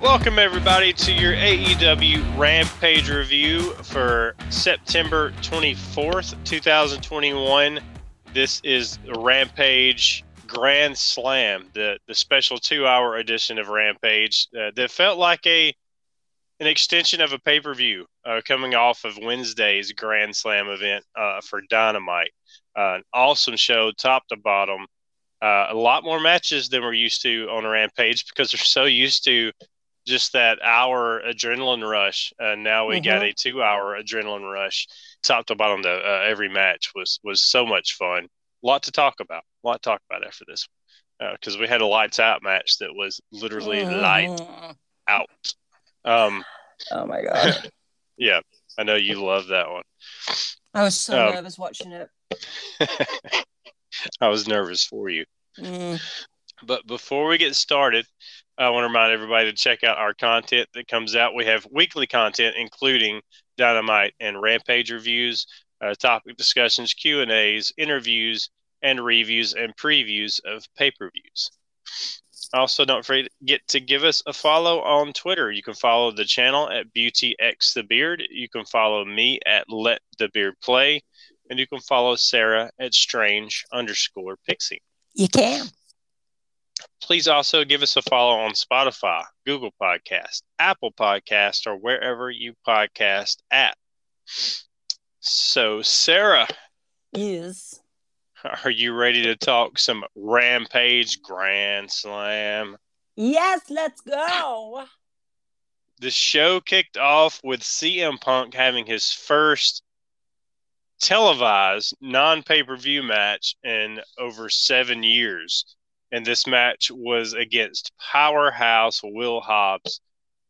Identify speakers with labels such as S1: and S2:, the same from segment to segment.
S1: Welcome, everybody, to your AEW Rampage review for September 24th, 2021. This is Rampage Grand Slam, the, the special two hour edition of Rampage uh, that felt like a an extension of a pay per view uh, coming off of Wednesday's Grand Slam event uh, for Dynamite. Uh, an awesome show, top to bottom. Uh, a lot more matches than we're used to on Rampage because they're so used to just that hour adrenaline rush. And now we mm-hmm. got a two hour adrenaline rush, top to bottom. The uh, every match was was so much fun. A lot to talk about. A lot to talk about after this because uh, we had a lights out match that was literally mm-hmm. light out. Um,
S2: oh my god!
S1: yeah, I know you love that one.
S2: I was so um, nervous watching it.
S1: I was nervous for you.
S2: Mm.
S1: But before we get started, I want to remind everybody to check out our content that comes out. We have weekly content, including Dynamite and Rampage reviews, uh, topic discussions, Q and A's, interviews, and reviews and previews of pay per views. Also, don't forget to give us a follow on Twitter. You can follow the channel at Beauty X the Beard. You can follow me at Let the Beard Play, and you can follow Sarah at Strange underscore Pixie.
S2: You can.
S1: Please also give us a follow on Spotify, Google Podcast, Apple Podcast, or wherever you podcast at. So, Sarah.
S2: Yes.
S1: Are you ready to talk some Rampage Grand Slam?
S2: Yes, let's go.
S1: The show kicked off with CM Punk having his first televised non pay per view match in over seven years and this match was against powerhouse Will Hobbs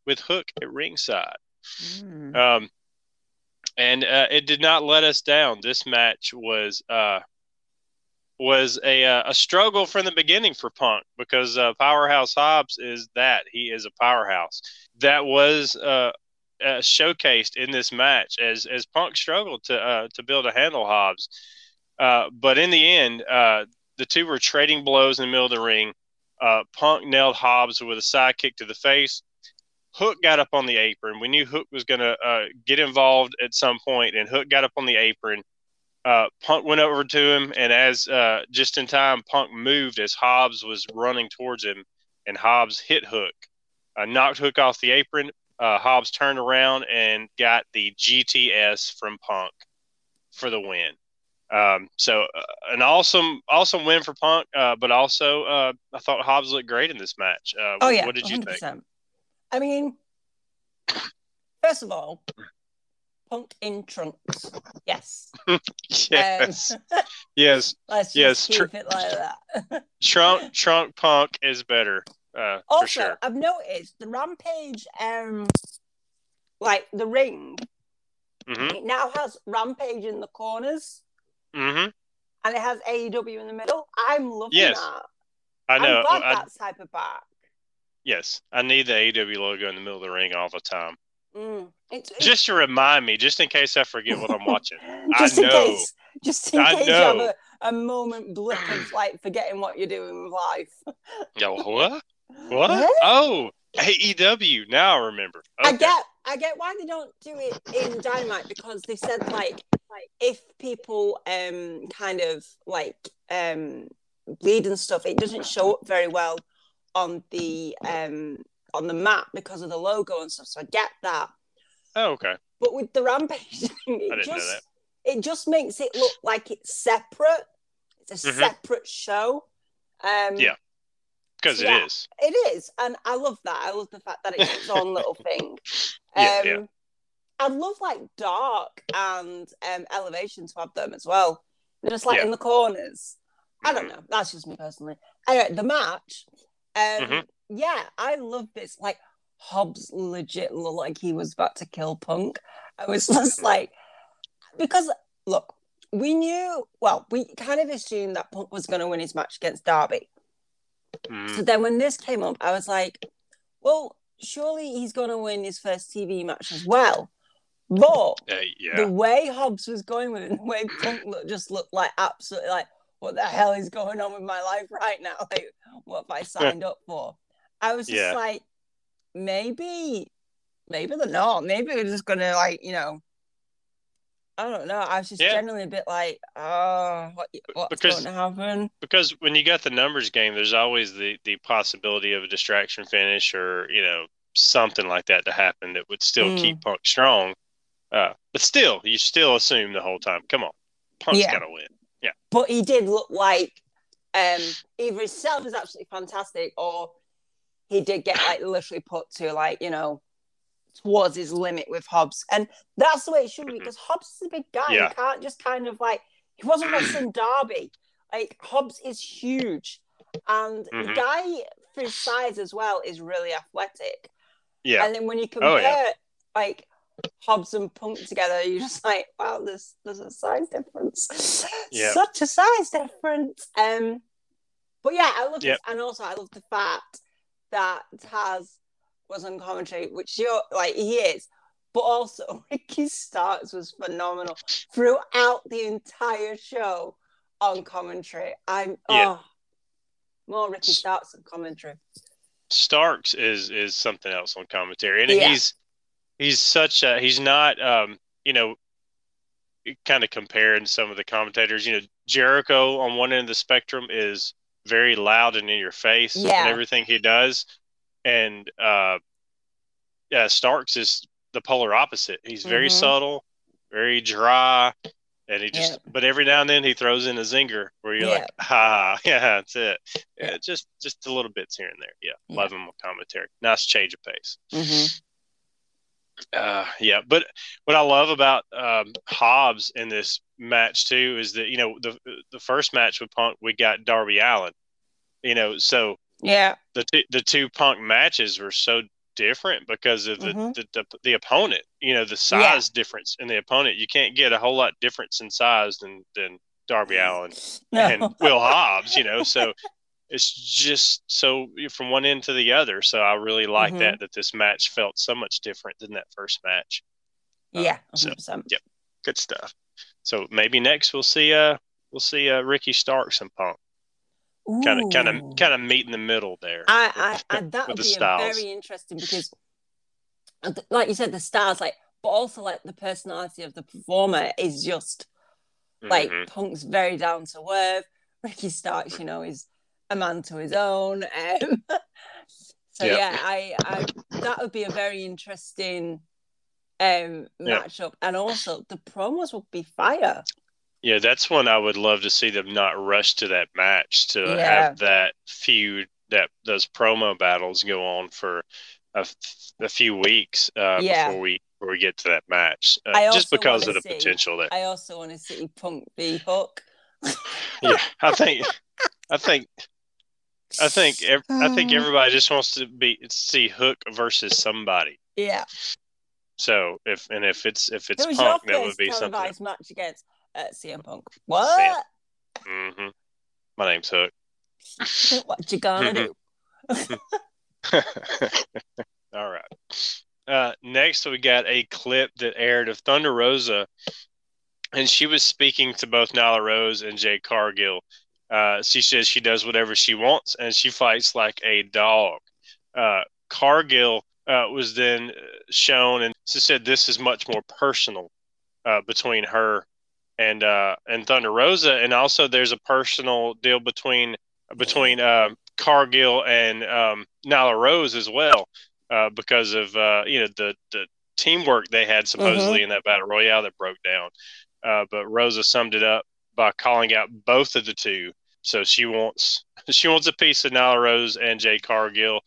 S1: with Hook at ringside. Mm. Um, and uh, it did not let us down. This match was uh, was a uh, a struggle from the beginning for Punk because uh, Powerhouse Hobbs is that he is a powerhouse. That was uh, uh, showcased in this match as as Punk struggled to to build a handle Hobbs. but in the end, the two were trading blows in the middle of the ring. Uh, Punk nailed Hobbs with a side kick to the face. Hook got up on the apron. We knew Hook was going to uh, get involved at some point, and Hook got up on the apron. Uh, Punk went over to him, and as uh, just in time, Punk moved as Hobbs was running towards him, and Hobbs hit Hook, uh, knocked Hook off the apron. Uh, Hobbs turned around and got the GTS from Punk for the win. Um, so uh, an awesome, awesome win for Punk, uh, but also uh, I thought Hobbs looked great in this match. Uh,
S2: oh yeah,
S1: what did you 100%.
S2: think? I mean, first of all, Punk in trunks, yes,
S1: yes, um, yes,
S2: let's yes, keep tr- it like that.
S1: trunk, trunk, Punk is better. Uh,
S2: also,
S1: sure.
S2: I've noticed the Rampage, um, like the ring,
S1: mm-hmm.
S2: it now has Rampage in the corners.
S1: Mm-hmm.
S2: And it has AEW in the middle. I'm loving
S1: yes.
S2: that.
S1: I know.
S2: I'm glad I, that's type of back.
S1: Yes, I need the AEW logo in the middle of the ring all the time.
S2: Mm. It's, it's,
S1: just to remind me, just in case I forget what I'm watching.
S2: just
S1: I
S2: in
S1: know.
S2: case, just in
S1: I
S2: case
S1: know.
S2: you have a, a moment blip of like forgetting what you're doing with life.
S1: Yo, what? What? Oh, AEW. Now I remember. Okay.
S2: I get, I get why they don't do it in Dynamite because they said like if people um kind of like um bleed and stuff, it doesn't show up very well on the um on the map because of the logo and stuff. So I get that.
S1: Oh, okay.
S2: But with the rampage thing, it just it just makes it look like it's separate. It's a mm-hmm. separate show. Um
S1: Yeah. Because so
S2: it
S1: yeah, is.
S2: It is. And I love that. I love the fact that it's its own little thing.
S1: yeah,
S2: um,
S1: yeah.
S2: I'd love like dark and um, elevation to have them as well. Just like
S1: Yeah.
S2: in the corners. I don't
S1: Mhm.
S2: know. That's just me personally. Anyway, the match. Um,
S1: Mhm.
S2: Yeah, I love this. Like Hobbs legit looked like he was about to kill Punk. I was just like, because look, we knew, well, we kind of assumed that Punk was going to win his match against Darby. Mm. So then when this came up, I was like, well, surely he's going to win his first TV match as well. But uh, yeah. the way Hobbs was going with it, the way Punk look, just looked like absolutely like, what the hell is going on with my life right now? Like, what have I signed up for? I was just yeah. like, maybe, maybe they're not. Maybe they're just gonna like, you know, I don't know. I was just yeah. generally a bit like, oh, what, what's because, going to happen?
S1: Because when you got the numbers game, there's always the the possibility of a distraction finish or you know something like that to happen that would still mm. keep Punk strong. Uh, but still, you still assume the whole time. Come on, Punk's yeah. gotta win. Yeah.
S2: But he did look like um, either himself is absolutely fantastic, or he did get like literally put to like you know towards his limit with Hobbs, and that's the way it should be mm-hmm. because Hobbs is a big guy. Yeah. You can't just kind of like he wasn't wrestling Darby. Like Hobbs is huge, and mm-hmm. the guy for his size as well is really athletic. Yeah, and then when you compare oh, yeah. like Hobbs and Punk together, you're just like, wow, there's there's a size difference. Yeah. Such a size difference. Um but yeah, I love yep. this and also I love the fact that Taz was on commentary, which you're like he is, but also Ricky Starks was phenomenal throughout the entire show on commentary. I'm yeah. oh more Ricky Starks on commentary.
S1: Starks is is something else on commentary, and yeah. he's he's such a he's not um you know kind of comparing some of the commentators you know jericho on one end of the spectrum is very loud and in your face yeah. and everything he does and uh yeah starks is the polar opposite he's very mm-hmm. subtle very dry and he just yeah. but every now and then he throws in a zinger where you're yeah. like ha yeah that's it yeah, just just a little bits here and there yeah, love him with commentary nice change of pace mm-hmm. Uh, yeah, but what I love about um, Hobbs in this match too is that you know the the first match with Punk we got Darby Allin, you know, so
S2: yeah,
S1: the t- the two Punk matches were so different because of the mm-hmm. the, the, the, opponent, you know, the size yeah. difference in the opponent. You can't get a whole lot difference in size than than Darby Allen no. and Will Hobbs, you know, so it's just so from one end to the other. So I really like mm-hmm. that that this match felt so much different than that first match.
S2: Uh, yeah, uh, so
S1: yep, good stuff. So maybe next we'll see uh we'll see uh Ricky Starks and Punk. Kind of, kind of, kind of meet in the middle there.
S2: I, I, I that would be very interesting because, like you said, the stars like, but also like the personality of the performer is just like mm-hmm. Punk's very down to earth. Ricky Starks, you know, is a man to his own. Um, so yep. yeah, I, I that would be a very interesting um matchup, yep. and also the promos would be fire.
S1: Yeah, that's one I would love to see them not rush to that match to yeah. have that feud that those promo battles go on for a, a few weeks uh, yeah. before we before we get to that match. Uh, just because of the
S2: see,
S1: potential there.
S2: I also want to see Punk be Hook.
S1: yeah, I think I think I think I think uh. everybody just wants to be see Hook versus somebody.
S2: Yeah.
S1: So if and if it's if it's Punk, that would be something.
S2: match against uh, CM Punk. What?
S1: Mm-hmm. My name's Hook.
S2: what you gonna do?
S1: All right. Uh, next, we got a clip that aired of Thunder Rosa, and she was speaking to both Nyla Rose and Jade Cargill uh, she says she does whatever she wants and she fights like a dog. Uh, Cargill uh, was then shown and she said this is much more personal uh, between her and uh, and Thunder Rosa, and also there's a personal deal between between uh, Cargill and um, Nyla Rose as well because of you know the the teamwork they had supposedly mm-hmm. in that battle royale that broke down. but Rosa summed it up by calling out both of the two so she wants she wants a piece of Nyla Rose and Jade Cargill.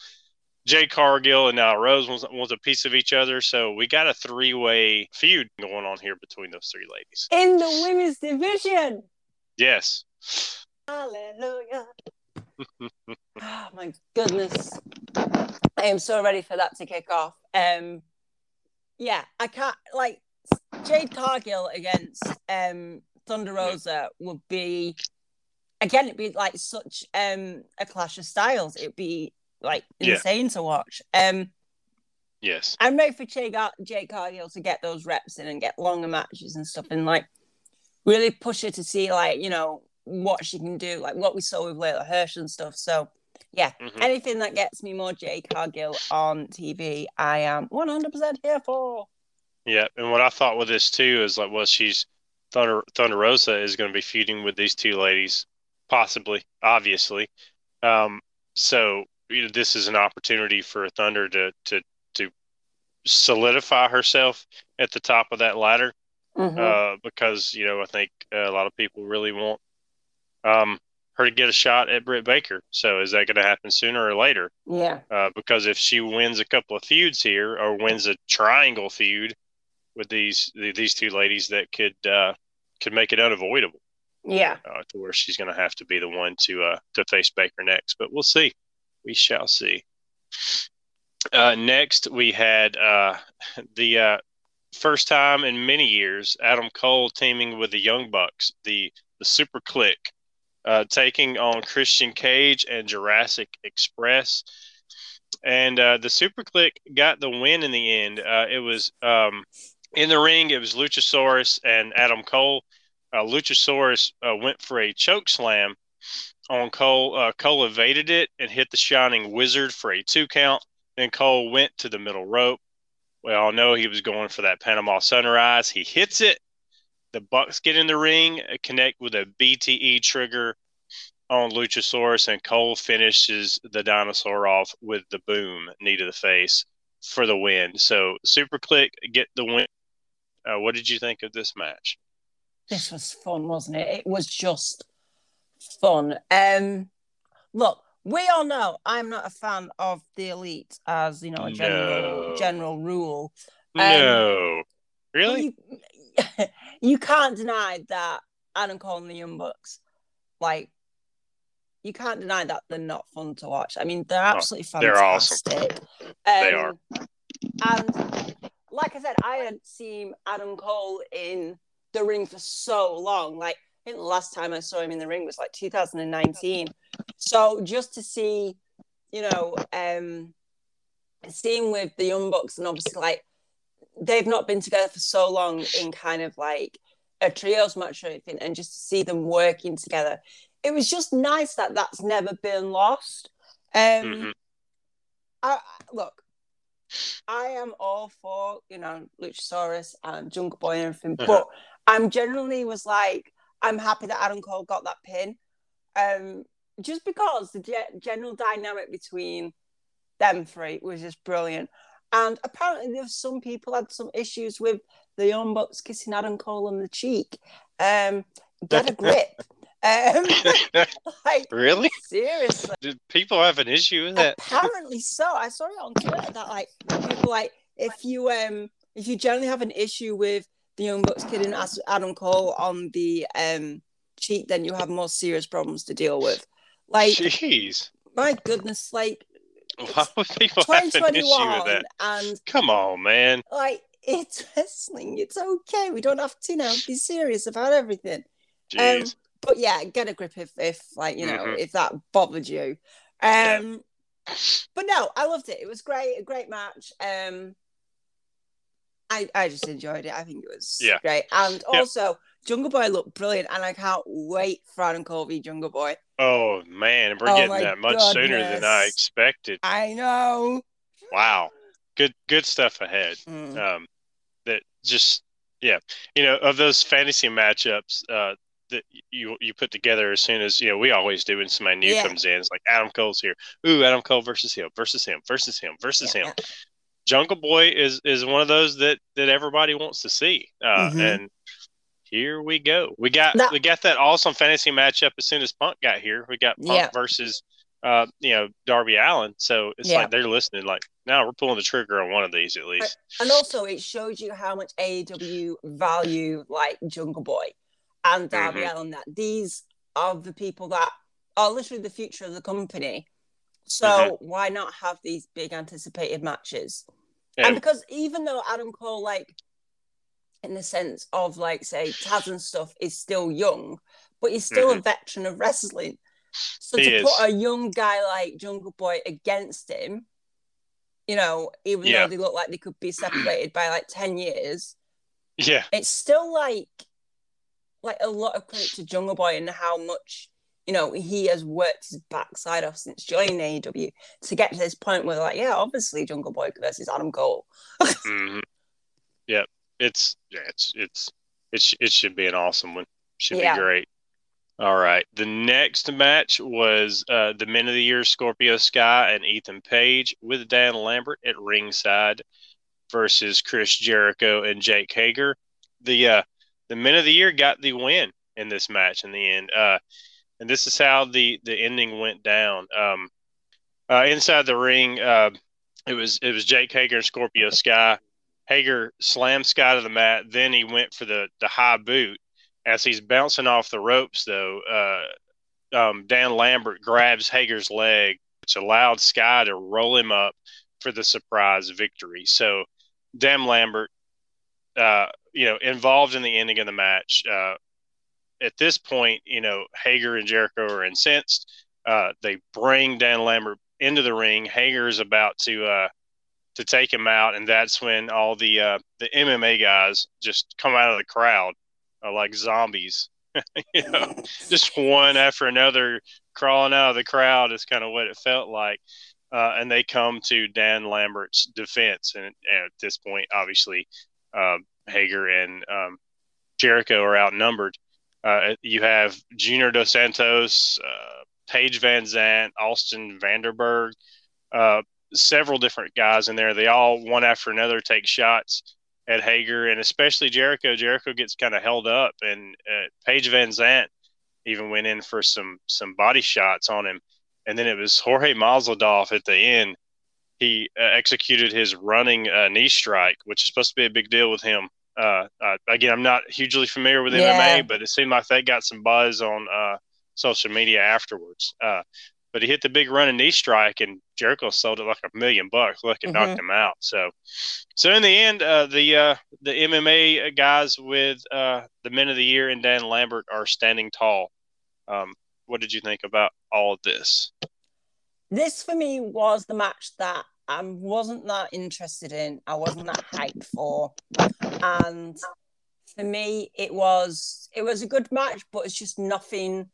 S1: Jade Cargill and Nyla Rose wants, wants a piece of each other. So we got a three way feud going on here between those three ladies
S2: in the women's division.
S1: Yes.
S2: Hallelujah. oh my goodness. I am so ready for that to kick off. Um, yeah, I can't like Jade Cargill against um Thunder Rosa would be again it'd be like such um a clash of styles. It'd be like
S1: Yeah.
S2: insane to watch. Um
S1: Yes.
S2: I'm ready for Jake, Gar- Jade Cargill to get those reps in and get longer matches and stuff and like really push her to see like, you know, what she can do, like what we saw with Leyla Hirsch and stuff. So yeah,
S1: Mhm.
S2: anything that gets me more Jade Cargill on TV, I am 100% here for.
S1: Yeah, and what I thought with this too is like, well, she's Thunder Thunder Rosa is going to be feuding with these two ladies, possibly, obviously. Um, so you know, this is an opportunity for Thunder to to to solidify herself at the top of that ladder,
S2: Mhm.
S1: uh, because you know I think a lot of people really want um her to get a shot at Britt Baker. So is that going to happen sooner or later?
S2: yeah.
S1: uh, because if she wins a couple of feuds here or wins a triangle feud with these these two ladies, that could uh, could make it unavoidable
S2: Yeah.
S1: uh, to where she's going to have to be the one to uh, to face Baker next. But we'll see. We shall see. Uh, next, we had uh, the uh, first time in many years Adam Cole teaming with the Young Bucks, the the SuperKliq, uh, taking on Christian Cage and Jurassic Express. And uh, the SuperKliq got the win in the end. Uh, it was um, in the ring. It was Luchasaurus and Adam Cole. Uh, Luchasaurus uh, went for a choke slam on Cole. Uh, Cole evaded it and hit the Shining Wizard for a two count. Then Cole went to the middle rope. We all know he was going for that Panama Sunrise. He hits it. The Bucks get in the ring, uh, connect with a BTE trigger on Luchasaurus, and Cole finishes the dinosaur off with the boom knee to the face for the win. So SuperKliq get the win. Uh, what did you think of this match?
S2: This was fun, wasn't it? It was just fun. Um, look, we all know I'm not a fan of the elite as you know a general
S1: No.
S2: general rule. Um,
S1: no, really?
S2: You, you can't deny that Adam Cole and the Young Bucks, like, you can't deny that they're not fun to watch. I mean, they're absolutely
S1: Oh, they're awesome.
S2: fantastic.
S1: They
S2: Um,
S1: are.
S2: And like I said, I hadn't seen Adam Cole in the ring for so long. Like, I think the last time I saw him in the ring was like 2019. So just to see, you know, um, seeing with the Young Bucks and obviously like they've not been together for so long in kind of like a trios match or anything, and just to see them working together, it was just nice that that's never been lost. Um,
S1: Mhm.
S2: I look, I am all for you know Luchasaurus and Jungle Boy and everything,
S1: Uh-huh.
S2: but I'm generally was like I'm happy that Adam Cole got that pin, um, just because the ge- general dynamic between them three was just brilliant. And apparently, there's some people had some issues with the Young Bucks kissing Adam Cole on the cheek. Um, get a grip. Um, like
S1: really?
S2: seriously
S1: Did people have an issue with that?
S2: apparently so i saw it on twitter that like people like if you um if you generally have an issue with the young bucks kidding As- adam cole on the um cheek then you have more serious problems to deal with like
S1: Jeez,
S2: my goodness like
S1: why would people have an issue with
S2: 2021
S1: that?
S2: and
S1: Come on, man.
S2: like it's wrestling it's okay we don't have to you know be serious about everything
S1: Jeez.
S2: but yeah get a grip if if like you know
S1: Mhm.
S2: if that bothered you
S1: Yeah.
S2: um but no i loved it it was great a great match um i i just enjoyed it i think it was
S1: Yeah.
S2: great and
S1: Yep.
S2: also jungle boy looked brilliant and i can't wait for adam cole v jungle boy
S1: oh man, we're
S2: Oh,
S1: getting that much sooner than I expected.
S2: i know
S1: Wow, good good stuff ahead.
S2: Mm.
S1: Um, that just yeah, you know, of those fantasy matchups uh, that you you put together as soon as you know we always do when somebody new
S2: Yeah.
S1: comes in. It's like Adam Cole's here. Ooh, Adam Cole versus him versus him versus him versus
S2: Yeah,
S1: him. Jungle Boy is is one of those that that everybody wants to see, uh,
S2: Mhm.
S1: and here we go. We got
S2: That-
S1: we got that awesome fantasy matchup as soon as Punk got here. We got Punk
S2: Yeah.
S1: versus uh, you know Darby Allin. So it's
S2: Yeah.
S1: like they're listening. Like now we're pulling the trigger on one of these at least.
S2: and also it shows you how much AEW value like Jungle Boy and Darby
S1: Mhm.
S2: Allin that these are the people that are literally the future of the company So mm-hmm. why not have these big anticipated matches? Yeah. And because even though Adam Cole, like, in the sense of like, say, Taz and stuff, is still young, but he's still mm-hmm. a veteran of wrestling. So he to is. put a young guy like Jungle Boy against him, you know, even yeah. though they look like they could be separated by like 10 years,
S1: yeah,
S2: it's still like like a lot of credit to Jungle Boy and how much you know he has worked his backside off since joining AEW to get to this point where like, yeah, obviously Jungle Boy versus Adam Cole.
S1: mm-hmm. Yeah, it's yeah, it's it's it, sh- it should be an awesome one. Should yeah. be great. All right. The next match was uh, the Men of the Year Scorpio Sky and Ethan Page with Dan Lambert at ringside versus Chris Jericho and Jake Hager. The uh, the Men of the Year got the win in this match in the end. Uh, and this is how the the ending went down. Um, uh, inside the ring, uh, it was it was Jake Hager and Scorpio Sky. Hager slammed Sky to the mat. Then he went for the the high boot as he's bouncing off the ropes, though, uh, um, Dan Lambert grabs Hager's leg, which allowed Sky to roll him up for the surprise victory. So, Dan Lambert, uh, you know, involved in the ending of the match. Uh, at this point, you know, Hager and Jericho are incensed. Uh, they bring Dan Lambert into the ring. Hager is about to uh, to take him out, and that's when all the uh, the MMA guys just come out of the crowd are like zombies. you know, just one after another crawling out of the crowd is kind of what it felt like. Uh, and they come to Dan Lambert's defense. And, and at this point, obviously, uh, Hager and um, Jericho are outnumbered. Uh, you have Junior Dos Santos, uh, Paige VanZant, Austin Vanderberg, uh, several different guys in there. They all, one after another, take shots at Hager and especially Jericho. Jericho gets kind of held up, and uh, Paige VanZant even went in for some some body shots on him, and then it was Jorge Masvidal at the end. He uh, executed his running uh, knee strike, which is supposed to be a big deal with him. Uh, uh, again, I'm not hugely familiar with yeah. MMA, but it seemed like they got some buzz on uh, social media afterwards. but he hit the big running knee strike, and Jericho sold it like a million bucks. Look, it mm-hmm. knocked him out. So, so in the end, uh, the uh, the MMA guys with uh, the Men of the Year and Dan Lambert are standing tall. Um, what did you think about all of this?
S2: This for me was the match that I wasn't that interested in. I wasn't that hyped for, and for me, it was it was a good match, but it's just nothing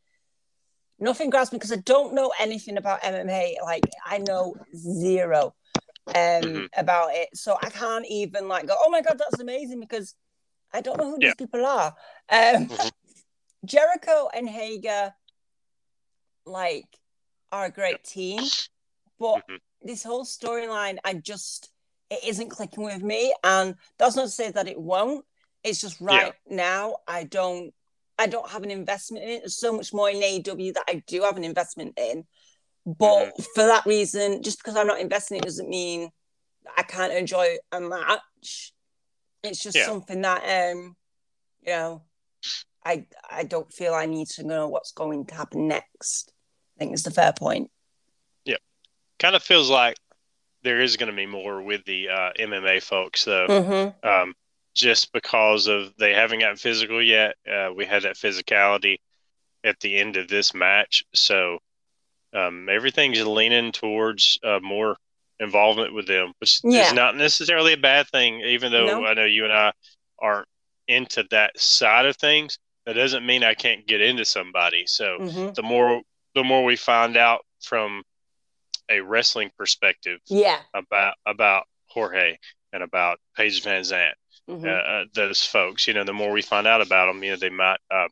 S2: nothing grabs me because I don't know anything about MMA. Like I know zero um mm-hmm. about it. So I can't even like go, oh my god, that's amazing because I don't know who yeah. these people are. Um mm-hmm. Jericho and Hager like are a great team, but mm-hmm. This whole storyline, I just it isn't clicking with me. And that's not to say that it won't. It's just right yeah. now I don't I don't have an investment in it. There's so much more in AEW that I do have an investment in. But mm-hmm. for that reason, just because I'm not investing it doesn't mean I can't enjoy a match. It's just yeah. something that um, you know, I I don't feel I need to know what's going to happen next. I think it's the fair point.
S1: Kind of feels like there is going to be more with the uh, MMA folks, though. Mm-hmm. Um, just because of they haven't gotten physical yet. Uh, we had that physicality at the end of this match, so um, everything's leaning towards uh, more involvement with them, which yeah. is not necessarily a bad thing. Even though no. I know you and I aren't into that side of things, that doesn't mean I can't get into somebody. So mm-hmm. the more the more we find out from a wrestling perspective,
S2: yeah,
S1: about about Jorge and about Paige VanZant mm-hmm. Uh, uh, those folks. You know, the more we find out about them, you know, they might. Uh,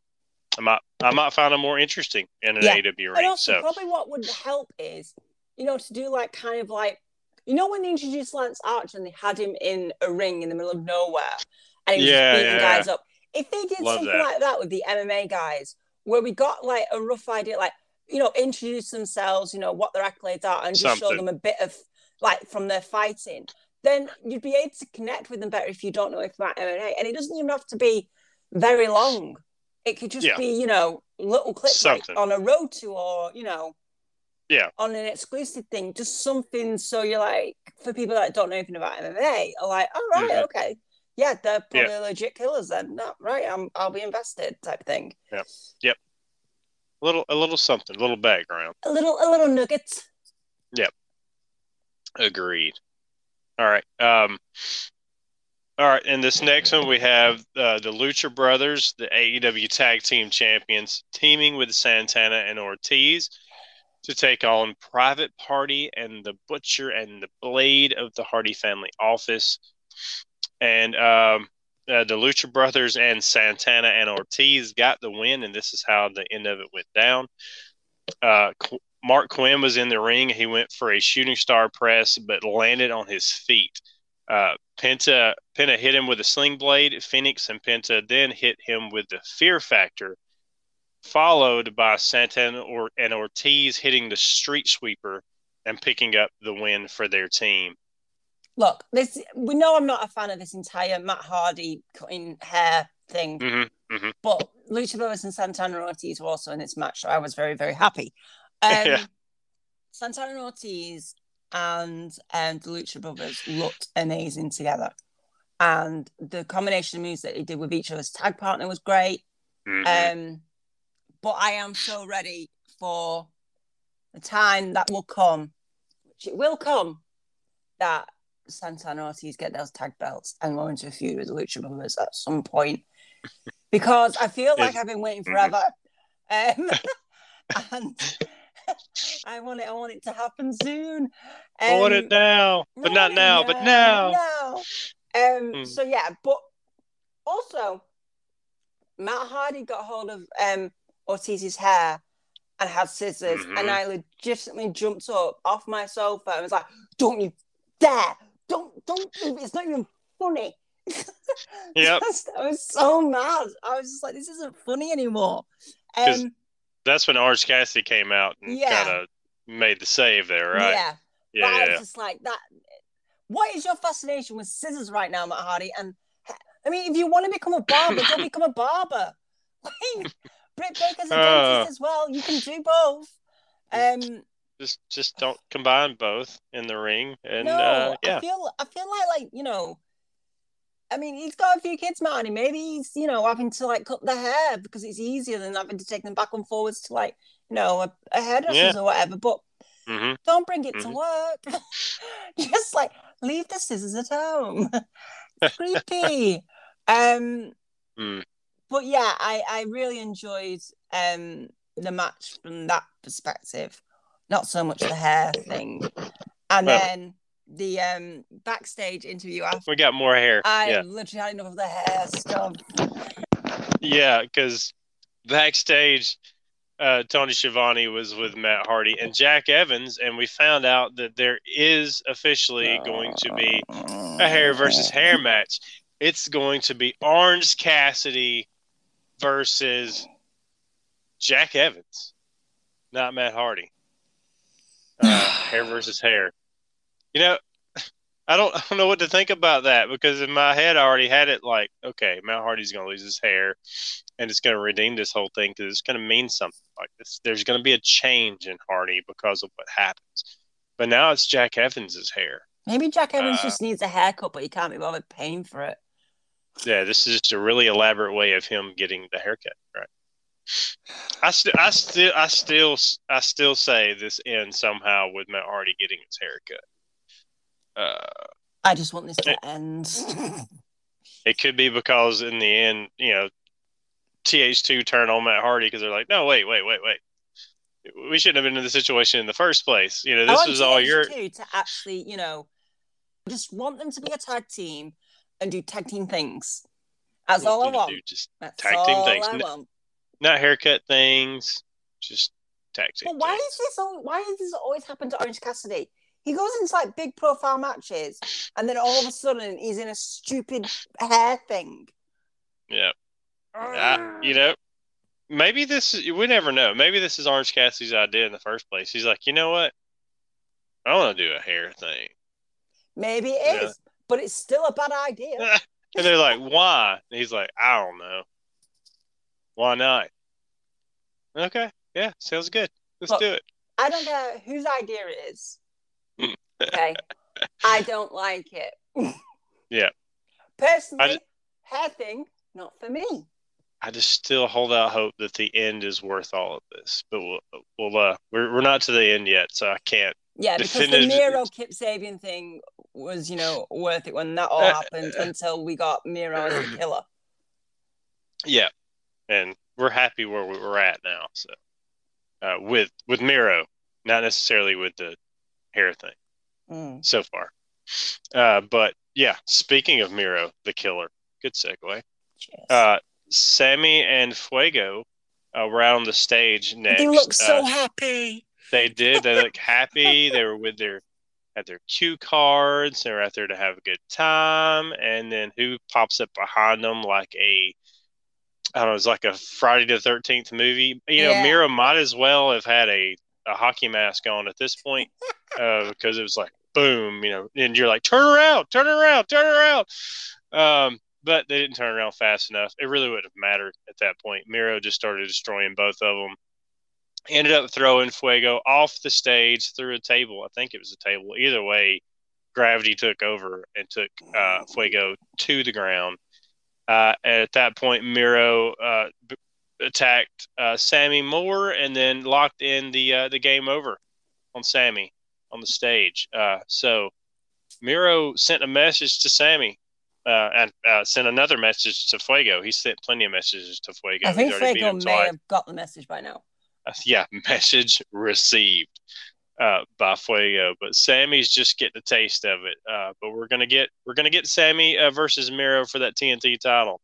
S1: I might, I might find them more interesting in an yeah. AW ring. Also,
S2: so. probably what would help is, you know, to do like kind of like, you know, when they introduced Lance Archer and they had him in a ring in the middle of nowhere, and he was yeah, beating yeah. guys up. If they did Love something that. like that with the MMA guys, where we got like a rough idea, like you know, introduce themselves, you know, what their accolades are, and just something. show them a bit of like from their fighting then you'd be able to connect with them better if you don't know anything about MMA. And it doesn't even have to be very long. It could just yeah. be, you know, little clips like on a road to or, you know,
S1: Yeah.
S2: On an exclusive thing, just something so you're like, for people that don't know anything about MMA, are like, all right, right,
S1: Mhm.
S2: okay. Yeah, they're probably legit killers then. No, right, I'm, I'll be invested type thing.
S1: A little, a little something, a little background.
S2: A little, a little nugget.
S1: Agreed. All right. Um, all right. In this next one, we have uh, the Lucha Brothers, the AEW Tag Team Champions, teaming with Santana and Ortiz to take on Private Party and the Butcher and the Blade of the Hardy Family Office. And um, uh, the Lucha Brothers and Santana and Ortiz got the win, and this is how the end of it went down. Uh, Qu- Marq Quen was in the ring. He went for a shooting star press, but landed on his feet. Uh, Penta Penta hit him with a sling blade. Fénix and Penta then hit him with the Fear Factor, followed by Santana or, and Ortiz hitting the Street Sweeper and picking up the win for their team.
S2: Look, this we know I'm not a fan of this entire Matt Hardy cutting hair thing,
S1: hmm
S2: but Lucha Brothers and Santana Ortiz were also in this match, so I was very, very happy. Um,
S1: Yeah.
S2: Santana and Ortiz and um, the Lucha Brothers looked amazing together. And the combination of moves that they did with each other's tag partner was great.
S1: hmm
S2: Um, but I am so ready for the time that will come, which it will come, that Santana Ortiz get those tag belts and go into a feud with the Lucha Brothers at some point. Because I feel like I've been waiting
S1: Mhm.
S2: forever. Um, and I want it, I want it to happen soon.
S1: I want
S2: Um,
S1: it now, but not now, but now.
S2: now. Um,
S1: Hmm.
S2: So yeah, but also Matt Hardy got hold of um, Ortiz's hair and had scissors,
S1: Mhm.
S2: and I legitimately jumped up off my sofa and was like, "Don't you dare! Don't don't! It's not even funny."
S1: Yep.
S2: I was so mad. I was just like, "This isn't funny anymore. Um,
S1: That's when Orange Cassidy came out and
S2: Yeah.
S1: kind of made the save there, right?
S2: Yeah,
S1: Yeah, yeah.
S2: was just like that. What is your fascination with scissors right now, Matt Hardy? And I mean, if you want to become a barber, go become a barber. Like, Britt Baker's a
S1: Uh.
S2: dentist as well. You can do both. Um,
S1: Just just don't combine both in the ring, and
S2: no,
S1: uh, yeah,
S2: I feel I feel like like you know. I mean, he's got a few kids, Hardy. Maybe he's you know having to like cut the hair because it's easier than having to take them back and forwards to like you know a, a hairdresser's or whatever. But
S1: hmm
S2: don't bring it to
S1: Mhm.
S2: work. Just like leave the scissors at home. Creepy. um,
S1: Mm.
S2: but yeah, I I really enjoyed um the match from that perspective. Not so much the hair thing, and
S1: Well-
S2: then the um backstage interview after.
S1: we got more hair.
S2: I
S1: yeah,
S2: literally had enough of the hair stuff.
S1: yeah, because backstage, uh, Tony Schiavone was with Matt Hardy and Jack Evans, and we found out that there is officially going to be a hair versus hair match. It's going to be Orange Cassidy versus Jack Evans, not Matt Hardy. Uh, hair versus hair. You know, I don't, I don't know what to think about that because in my head I already had it like, okay, Matt Hardy's going to lose his hair, and it's going to redeem this whole thing because it's going to mean something like this. There's going to be a change in Hardy because of what happens. But now it's Jack Evans's hair.
S2: Maybe Jack Evans
S1: Uh,
S2: just needs a haircut, but he can't be bothered paying for it.
S1: Yeah, this is just a really elaborate way of him getting the haircut. Right. I still, I still, I still, I still say this ends somehow with Matt Hardy getting his haircut. Uh,
S2: I just want this to end.
S1: it could be because in the end, you know, TH2 turned on Matt Hardy because they're like, no, wait, wait, wait, wait. We shouldn't have been in the situation in the first place. You know, this was all your.
S2: TH2 to actually, you know, just want them to be a tag team and do tag team things. That's all I
S1: want them to
S2: want.
S1: do, just
S2: That's
S1: tag team things.
S2: I
S1: N-
S2: want.
S1: not haircut things, just team.
S2: But why is this? al- Why does this always happen to Orange Cassidy? He goes into like big profile matches, and then all of a sudden he's in a stupid hair thing.
S1: Yeah. I, you know, maybe this is, we never know. Maybe this is Orange Cassidy's idea in the first place. He's like, you know what? I want to do a hair thing.
S2: Maybe it is, but it's still a bad idea.
S1: and they're like, why? And he's like, I don't know. Why not? Okay. Yeah, sounds good. Let's
S2: Look,
S1: do it.
S2: I don't know whose idea it is. Okay. I don't like it.
S1: Yeah.
S2: Personally,
S1: I ju-
S2: hair thing, not for me.
S1: I just still hold out hope that the end is worth all of this, but we'll, we'll uh, we're we're not to the end yet, so I can't.
S2: Yeah, because the Miro Kip Sabian thing was, you know, worth it when that all
S1: Uh,
S2: happened until we got Miro as a killer.
S1: Yeah, and we're happy where we- we're at now. So, uh, with with Miro, not necessarily with the hair thing
S2: Mm.
S1: so far. Uh, but yeah, speaking of Miro, the killer, good segue. Uh, Sammy and Fuego uh, were out on the stage next.
S2: they look so
S1: Uh,
S2: happy.
S1: They did. They look happy. They were with their had their cue cards. They were out there to have a good time. And then who pops up behind them like a I don't know, it's like a Friday the Thirteenth movie. You know,
S2: Yeah.
S1: Miro might as well have had a, a hockey mask on at this point uh, because it was like boom, you know, and you're like turn around, turn around, turn around. Um, but they didn't turn around fast enough. It really wouldn't have mattered at that point. Miro just started destroying both of them ended up throwing Fuego off the stage through a table. I think it was a table. Either way, gravity took over and took uh, Fuego to the ground. Uh, and at that point, Miro uh, b- attacked uh, Sammy Moore and then locked in the uh, the game over on Sammy on the stage. Uh, so Miro sent a message to Sammy. Uh, and uh, sent another message to Fuego. He sent plenty of messages to Fuego.
S2: I think
S1: He's already beat
S2: Fuego may
S1: twice
S2: have got the message by now.
S1: yeah, message received uh, by Fuego. But Sammy's just getting a taste of it. Uh, but we're gonna get we're gonna get Sammy uh, versus Miro for that TNT title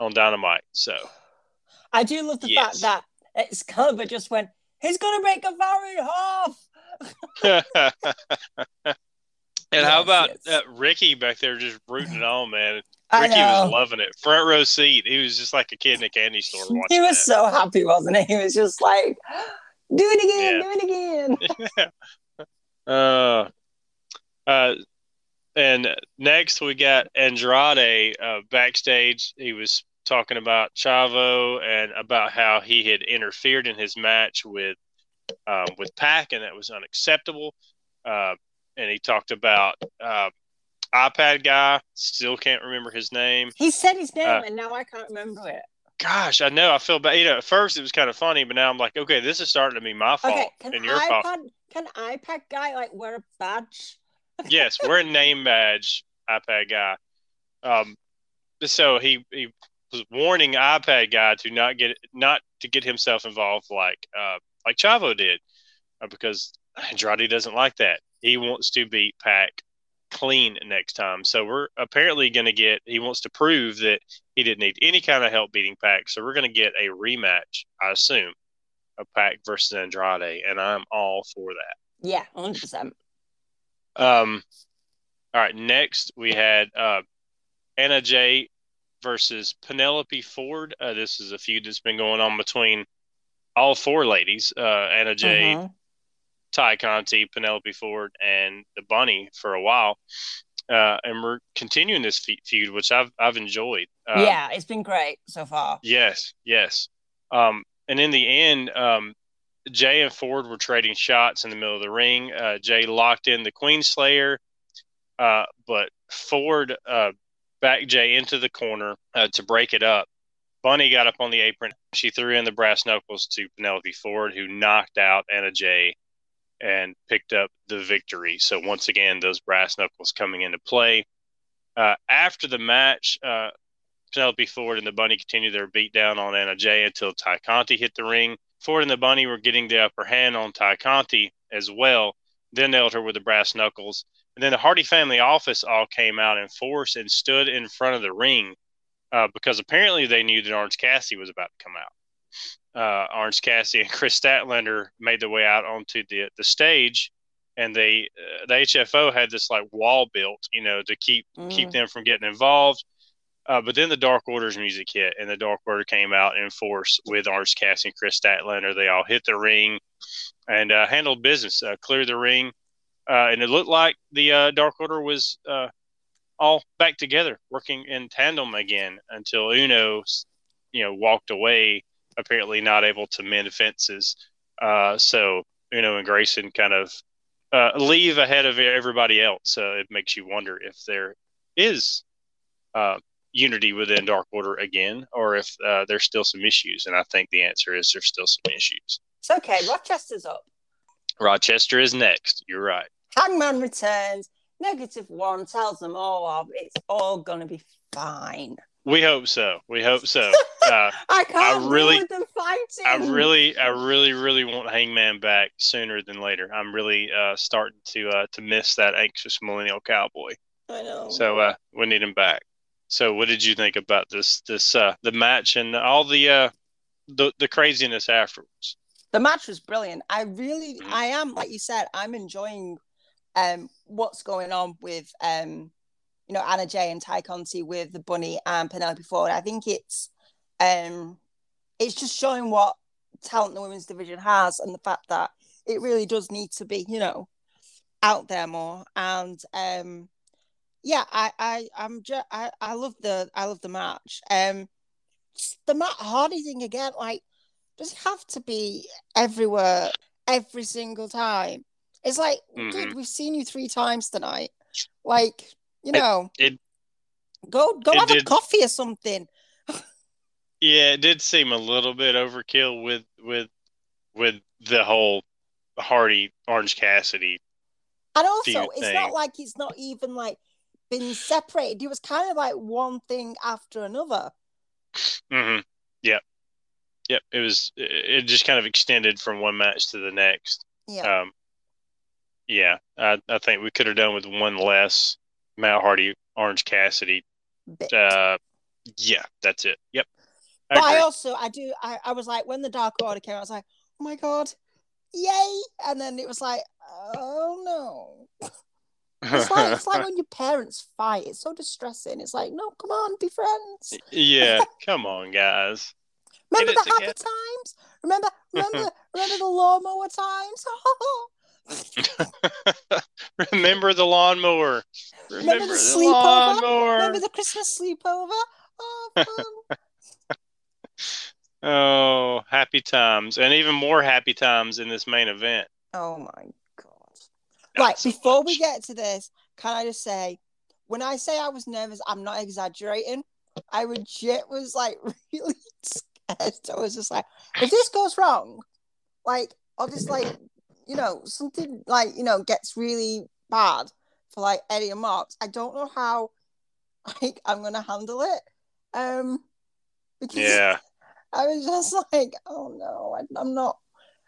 S1: on Dynamite. So
S2: I do love the
S1: Yes.
S2: fact that its Excalibur just went, he's going to break a in half.
S1: and how about
S2: yes.
S1: uh, Ricky back there just rooting it on, man? Ricky was loving it, front row seat. He was just like a kid in a candy store watching.
S2: He was
S1: that.
S2: so happy, wasn't he? He was just like, do it again,
S1: Yeah.
S2: do it again.
S1: Uh, uh, and next we got Andrade uh, backstage. He was talking about Chavo and about how he had interfered in his match with um, with Pac, and that was unacceptable. Uh, and he talked about uh, iPad guy. Still can't remember his name.
S2: He said his name,
S1: Uh,
S2: and now I can't remember it.
S1: Gosh, I know. I feel bad. You know, at first it was kind of funny, but now I'm like, okay, this is starting to be my fault
S2: Okay, can
S1: and your fault.
S2: iPad, can iPad guy like wear a badge?
S1: yes, we're a name badge iPad guy. Um, so he he was warning iPad guy to not get not to get himself involved like uh like Chavo did, uh, because Andrade doesn't like that. He wants to beat Pac clean next time. So we're apparently going to get. He wants to prove that he didn't need any kind of help beating Pac. So we're going to get a rematch, I assume, of Pac versus Andrade, and I'm all for that.
S2: Yeah, hundred percent.
S1: Um, all right. Next, we had uh, Anna Jay versus Penelope Ford. Uh, this is a feud that's been going on between all four ladies: uh, Anna Jay,
S2: Mhm.
S1: Ty Conti, Penelope Ford, and the Bunny for a while. Uh, and we're continuing this fe- feud, which I've I've enjoyed. Uh,
S2: yeah, it's been great so far.
S1: Yes, yes. Um, and in the end, um, Jay and Ford were trading shots in the middle of the ring. Uh, Jay locked in the Queen Slayer, uh, but Ford uh, backed Jay into the corner uh, to break it up. Bunny got up on the apron. She threw in the brass knuckles to Penelope Ford, who knocked out Anna Jay and picked up the victory. So once again, those brass knuckles coming into play. Uh, after the match, uh, Penelope Ford and the Bunny continued their beatdown on Anna Jay until Ty Conti hit the ring. Ford and the Bunny were getting the upper hand on Ty Conti as well. Then nailed her with the brass knuckles. And then the Hardy family office all came out in force and stood in front of the ring uh, because apparently they knew that Orange Cassidy was about to come out. Uh, Orange Cassidy and Kris Statlander made their way out onto the the stage, and they uh, the HFO had this like wall built, you know, to keep keep
S2: Mm.
S1: them from getting involved. Uh, but then the Dark Order's music hit, and the Dark Order came out in force with Orange Cassidy and Kris Statlander. They all hit the ring and uh, handled business, uh, cleared the ring, uh, and it looked like the uh, Dark Order was uh, all back together, working in tandem again until Uno, you know, walked away, apparently not able to mend fences. So know, and Grayson kind of leave ahead of everybody else. It makes you wonder if there is uh, unity within Dark Order again, or if uh, there's still some issues. And I think the answer is there's still some issues.
S2: It's okay. Rochester's up.
S1: Rochester is next. You're right.
S2: Hangman returns. Negative one tells them all off. It's all going to be fine.
S1: We hope so. We hope so.
S2: Uh, I can't I really, them fighting.
S1: I really, I really, really want Hangman back sooner than later. I'm really uh, starting to uh, to miss that anxious millennial cowboy.
S2: I know.
S1: So uh, we need him back. So what did you think about this this uh, the match and all the uh, the the craziness afterwards?
S2: The match was brilliant. I really, mm-hmm. I am like you said, I'm enjoying um, what's going on with um, you know Anna Jay and Tay Conti with the Bunny and Penelope Ford. I think it's um, it's just showing what talent the women's division has and the fact that it really does need to be you know out there more and um yeah i i i'm just i i love the i love the match um the matt hardy thing again like does it have to be everywhere every single time it's like mm-hmm. dude we've seen you three times tonight like you know, it, it go go it have did, a coffee or something.
S1: yeah, it did seem a little bit overkill with with with the whole Hardy Orange Cassidy.
S2: And also, it's thing. not like it's not even like been separated. It was kind of like one thing after another.
S1: Mm-hmm. Yep. Yep. It was. It just kind of extended from one match to the next.
S2: Yeah. Um.
S1: Yeah, I, I think we could have done with one less Matt Hardy, Orange Cassidy. Uh, yeah, that's it. Yep.
S2: I but agree. I also I do I, I was like when the Dark Order came, I was like, oh my god, yay! And then it was like, oh no. It's like it's like when your parents fight. It's so distressing. It's like, no, come on, be friends.
S1: Yeah, come on, guys.
S2: Remember the happy times? Remember, remember, remember the lawnmower times?
S1: Remember the lawnmower.
S2: Remember, Remember the, the sleepover. Lawnmower. Remember the Christmas sleepover. Oh,
S1: oh, happy times, and even more happy times in this main event.
S2: Oh my right before we get to this, can I just say, when I say I was nervous, I'm not exaggerating. I legit was like really scared. I was just like, if this goes wrong, like I'll just like you know, something like, you know, gets really bad for like Eddie and Mox, I don't know how like I'm gonna handle it. Um
S1: because yeah.
S2: I was just like, oh no, I, am not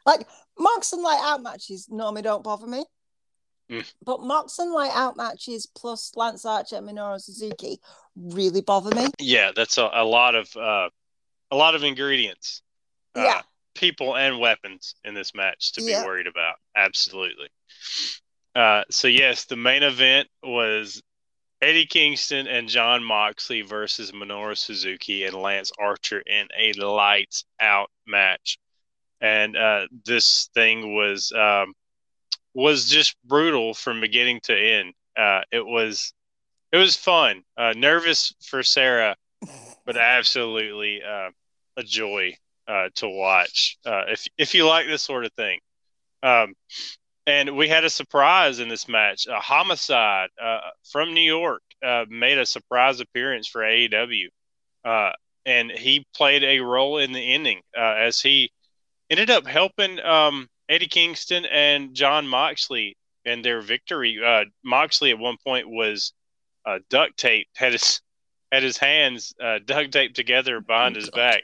S2: like Marks and light out matches normally don't bother me. Mm. But Mox and light out matches plus Lance Archer and Minoru Suzuki really bother me.
S1: Yeah, that's a, a lot of uh, a lot of ingredients.
S2: Uh, yeah
S1: people and weapons in this match to yeah. be worried about. Absolutely. Uh, so yes, the main event was Eddie Kingston and Jon Moxley versus Minoru Suzuki and Lance Archer in a lights out match, and uh, this thing was um, was just brutal from beginning to end. Uh, it was it was fun, uh, nervous for Sarah, but absolutely uh, a joy uh, to watch uh, if if you like this sort of thing. Um, and we had a surprise in this match. A homicide uh, from New York uh, made a surprise appearance for AEW, uh, and he played a role in the ending uh, as he ended up helping um, Eddie Kingston and Jon Moxley and their victory. Moxley at one point was duct taped, had his had his hands duct taped together behind his back.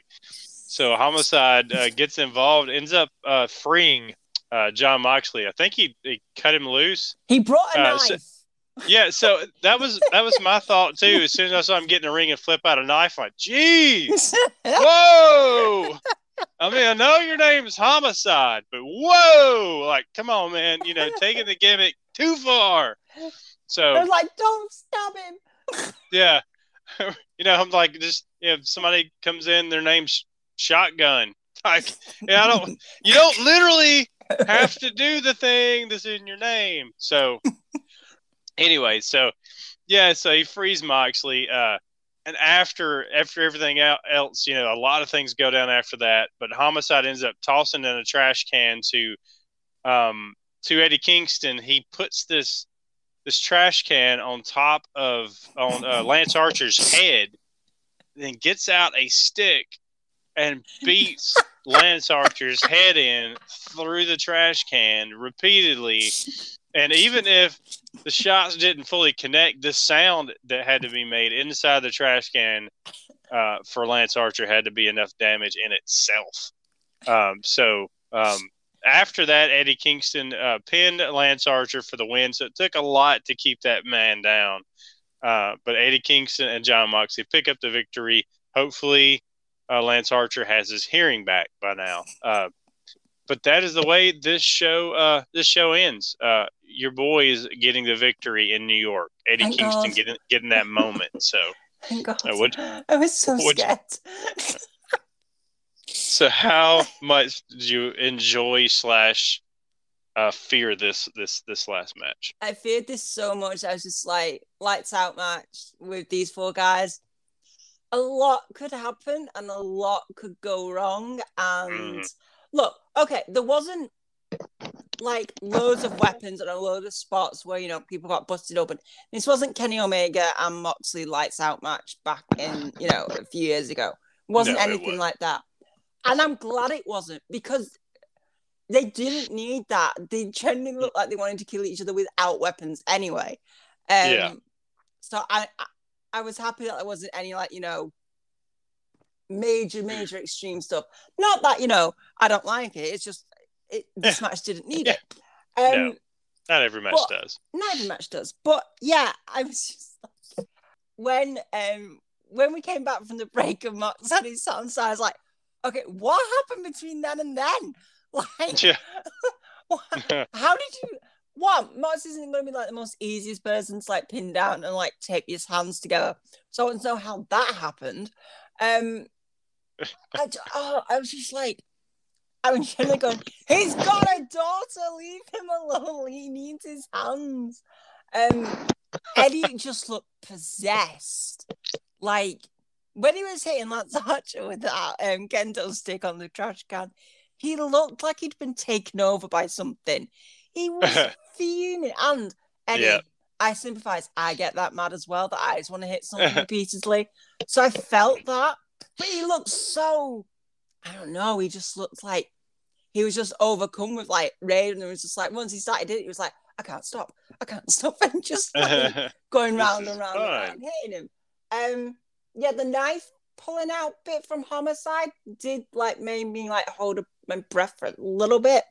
S1: So homicide uh, gets involved, ends up uh, freeing uh, Jon Moxley. I think he, he, cut him loose.
S2: He brought a uh, knife.
S1: So, yeah, so that was that was my thought too. As soon as I saw him get in the ring and flip out a knife, I'm like, "Geez, whoa!" I mean, I know your name is Homicide, but whoa, like, come on, man, you know, taking the gimmick too far. So
S2: like, "Don't stop him."
S1: yeah, you know, I'm like, just if somebody comes in, their name's shotgun. Like, yeah, I don't. You don't literally have to do the thing that's in your name. So, anyway, so yeah, so he frees Moxley. Uh, and after after everything else, you know, a lot of things go down after that. But Homicide ends up tossing in a trash can to um, to Eddie Kingston, he puts this this trash can on top of on uh, Lance Archer's head, then gets out a stick and beats Lance Archer's head in through the trash can repeatedly. And even if the shots didn't fully connect, the sound that had to be made inside the trash can uh, for Lance Archer had to be enough damage in itself. Um, so um, after that, Eddie Kingston uh, pinned Lance Archer for the win. So it took a lot to keep that man down. Uh, but Eddie Kingston and Jon Moxley pick up the victory. Hopefully, uh, Lance Archer has his hearing back by now. Uh, but that is the way this show uh, this show ends. Uh, your boy is getting the victory in New York. Eddie Thank Kingston God. getting getting that moment. So.
S2: Thank God. What, I was so scared.
S1: so how much did you enjoy slash uh, fear this this this last match?
S2: I feared this so much. I was just like lights out match with these four guys. A lot could happen and a lot could go wrong. And mm. Look, okay, there wasn't like loads of weapons and a load of spots where you know people got busted open. This wasn't Kenny Omega and Moxley lights out match back in you know a few years ago. It wasn't no, anything it like that, and I'm glad it wasn't because they didn't need that. They genuinely looked like they wanted to kill each other without weapons anyway. Um, yeah. So I, I I was happy that there wasn't any like you know major major extreme stuff. Not that you know I don't like it. It's just it, this match didn't need it. Um, no,
S1: not every match does.
S2: Not every match does. But yeah, I was just like, when um when we came back from the break and Mox had his son, so I was like, okay, what happened between then and then? Like, yeah. how did you? One, Mox isn't going to be like the most easiest person to like pin down and like tape his hands together. So I don't know how that happened. Um, I, oh, I was just like, I was generally going, he's got a daughter, leave him alone. He needs his hands. Um, Eddie just looked possessed. Like when he was hitting Lance Archer with that um, kendo stick on the trash can, he looked like he'd been taken over by something. He was fuming. And Eddie, yeah. I sympathize. I get that mad as well that I just want to hit something repeatedly. So I felt that. But he looked so I don't know. He just looked like he was just overcome with like rage, and it was just like once he started it, he was like, I can't stop, I can't stop, and just like, going round and round and hitting him. Um, yeah, the knife pulling out bit from homicide did like made me like hold my breath for a little bit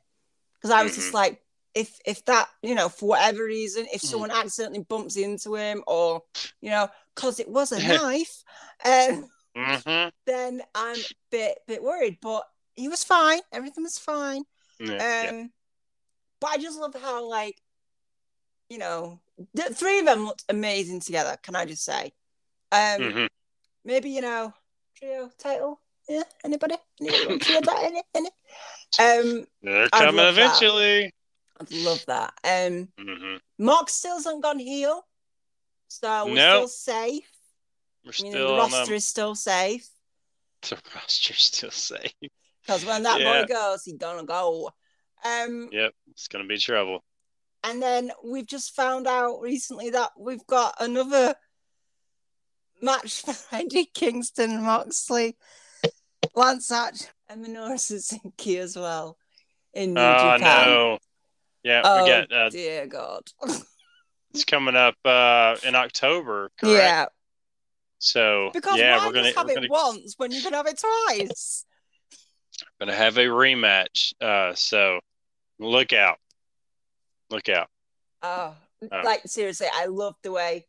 S2: because I was mm-hmm. just like, if if that you know for whatever reason, if mm. someone mm. accidentally bumps into him or you know because it was a knife, um, mm-hmm. then I'm a bit bit worried. But he was fine. Everything was fine. Yeah, um, yeah. but I just love how like, you know, the three of them looked amazing together. Can I just say? Um, mm-hmm. maybe you know, trio title. Yeah, anybody? anybody trio that? Any, any? Um,
S1: They're coming eventually.
S2: That. I'd love that. Um, mm-hmm. Mox still hasn't gone heel, so we're nope. still safe.
S1: We're I mean, still the roster
S2: is still safe.
S1: The roster's still safe.
S2: Because when that yeah. boy goes, he's gonna go. Um,
S1: yep, it's gonna be trouble.
S2: And then we've just found out recently that we've got another match for Eddie Kingston, Moxley, Lance Arch, and Minoru Suzuki as well in New oh, Japan. no.
S1: Yeah, oh, we get. Uh,
S2: dear God.
S1: it's coming up uh, in October. Correct? Yeah. So
S2: because
S1: yeah,
S2: we're gonna have it gonna... once when you can have it twice
S1: to have a rematch. Uh, so look out. Look out.
S2: Oh, uh, like seriously, I love the way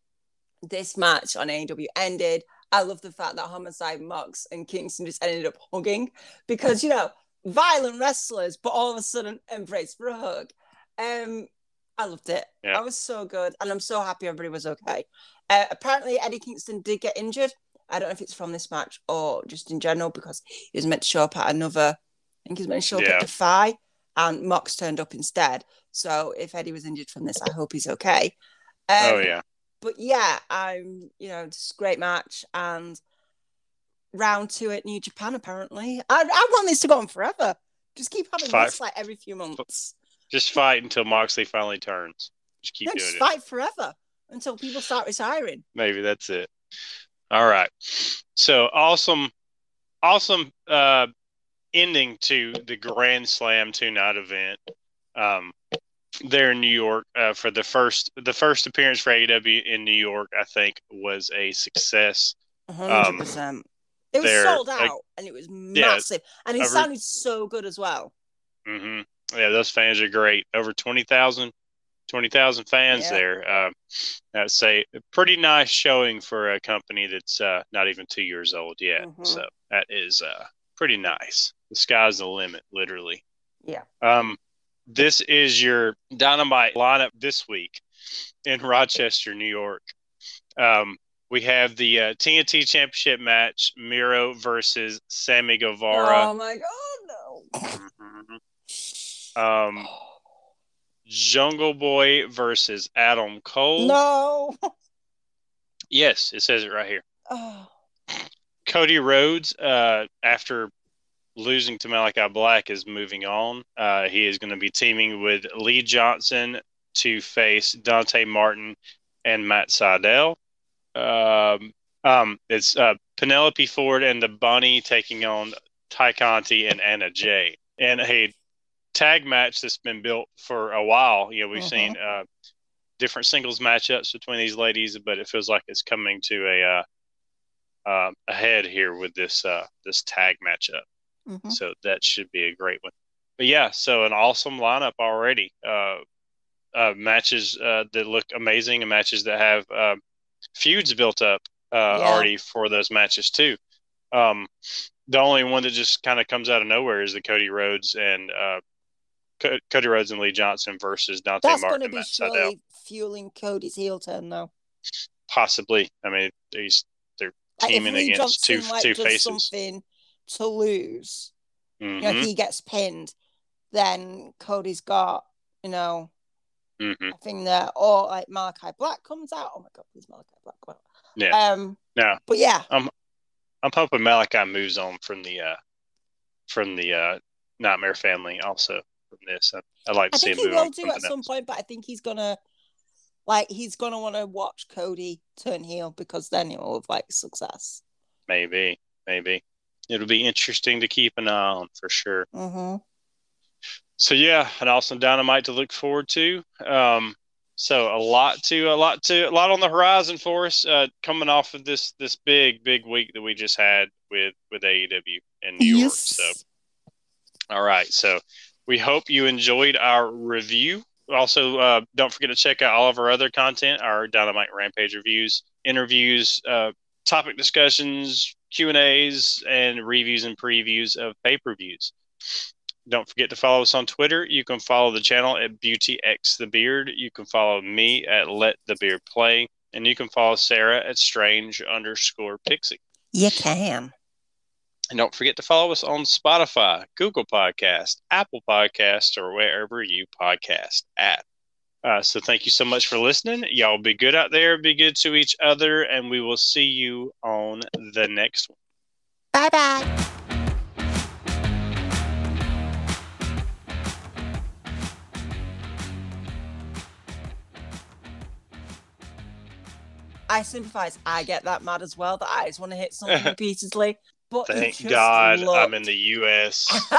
S2: this match on AEW ended. I love the fact that Homicide, Mox, and Kingston just ended up hugging because, you know, violent wrestlers, but all of a sudden embrace for a hug. Um, I loved it. Yeah. I was so good. And I'm so happy everybody was okay. Uh, apparently, Eddie Kingston did get injured. I don't know if it's from this match or just in general because he was meant to show up at another. I think he was meant to show up yeah. at Defy, and Mox turned up instead. So if Eddie was injured from this, I hope he's okay.
S1: Um, oh yeah.
S2: But yeah, I'm. You know, it's a great match and round two at New Japan. Apparently, I I want this to go on forever. Just keep having Five. this like every few months.
S1: Just fight until Moxley finally turns. Just keep
S2: No,
S1: doing
S2: just
S1: it.
S2: fight forever until people start retiring.
S1: Maybe that's it. All right. So awesome, awesome uh, ending to the Grand Slam two night event. Um, there in New York uh, for the first the first appearance for AEW in New York, I think was a success.
S2: hundred percent. It was sold out, and it was massive, and
S1: it re-
S2: sounded so good as well.
S1: hmm Yeah, those fans are great. Over 20,000 20,000 fans
S2: Yeah.
S1: there. Um, I'd say a pretty nice showing for a company that's uh, not even two years old yet.
S2: Mhm.
S1: So that is uh, pretty nice. The sky's the limit, literally.
S2: Yeah.
S1: Um, this is your dynamite lineup this week in Rochester, New York. Um, we have the uh, TNT Championship match: Miro versus Sammy Guevara.
S2: Oh my god, no!
S1: Um, Jungle Boy versus Adam Cole.
S2: No.
S1: Yes, it says it right here.
S2: Oh.
S1: Cody Rhodes, uh, after losing to Malakai Black, is moving on. Uh, he is going to be teaming with Lee Johnson to face Dante Martin and Matt Sydal. Um, um, it's uh, Penelope Ford and the Bunny taking on Tay Conti and Anna Jay. And a tag match that's been built for a while. You know, we've
S2: Mhm.
S1: seen uh, different singles matchups between these ladies, but it feels like it's coming to a uh, uh, ahead here with this uh, this tag matchup.
S2: Mhm.
S1: So that should be a great one. But yeah, so an awesome lineup already. Uh, uh, matches uh, that look amazing and matches that have uh, feuds built up uh,
S2: Yeah.
S1: already for those matches too. Um, the only one that just kind of comes out of nowhere is the Cody Rhodes and uh, Cody Rhodes and Lee Johnson versus Dante
S2: That's
S1: Martin
S2: going to be surely fueling Cody's heel turn, though.
S1: Possibly. I mean, these they're
S2: Like,
S1: teaming
S2: Lee
S1: against two
S2: like,
S1: two faces.
S2: something to lose,
S1: hmm
S2: you know, he gets pinned, then Cody's got, you know,
S1: hmm
S2: a thing there, or like Malakai Black comes out. Oh my god, please Malakai Black come out.
S1: Yeah.
S2: Um.
S1: Now,
S2: But yeah,
S1: I'm hoping Malakai moves on from the uh, from the uh, Nightmare family also from this. I, I'd like to
S2: I
S1: see
S2: think
S1: him
S2: he
S1: move
S2: will do at some
S1: else.
S2: point, but I think he's gonna, like, he's gonna want to watch Cody turn heel because then it will have like success.
S1: Maybe, maybe it'll be interesting to keep an eye on for sure.
S2: Mm-hmm.
S1: So yeah, an awesome dynamite to look forward to. Um, so a lot to a lot to a lot on the horizon for us uh, coming off of this this big big week that we just had with with AEW in New York. So all right, so we hope you enjoyed our review. Also, uh, don't forget to check out all of our other content, our Dynamite Rampage reviews, interviews, uh, topic discussions, Q and A's, and reviews and previews of pay per views. Don't forget to follow us on Twitter. You can follow the channel at Beauty X the Beard. You can follow me at Let the Beard Play, and you can follow Sarah at Strange underscore Pixie.
S2: You can.
S1: And don't forget to follow us on Spotify, Google Podcast, Apple Podcast, or wherever you podcast at. Uh, so thank you so much for listening. Y'all be good out there, be good to each other, and we will see you on the next one.
S2: Bye bye. I sympathize. I get that mad as well. That I just want to hit something repeatedly. But you
S1: Thank God I'm in the U.S.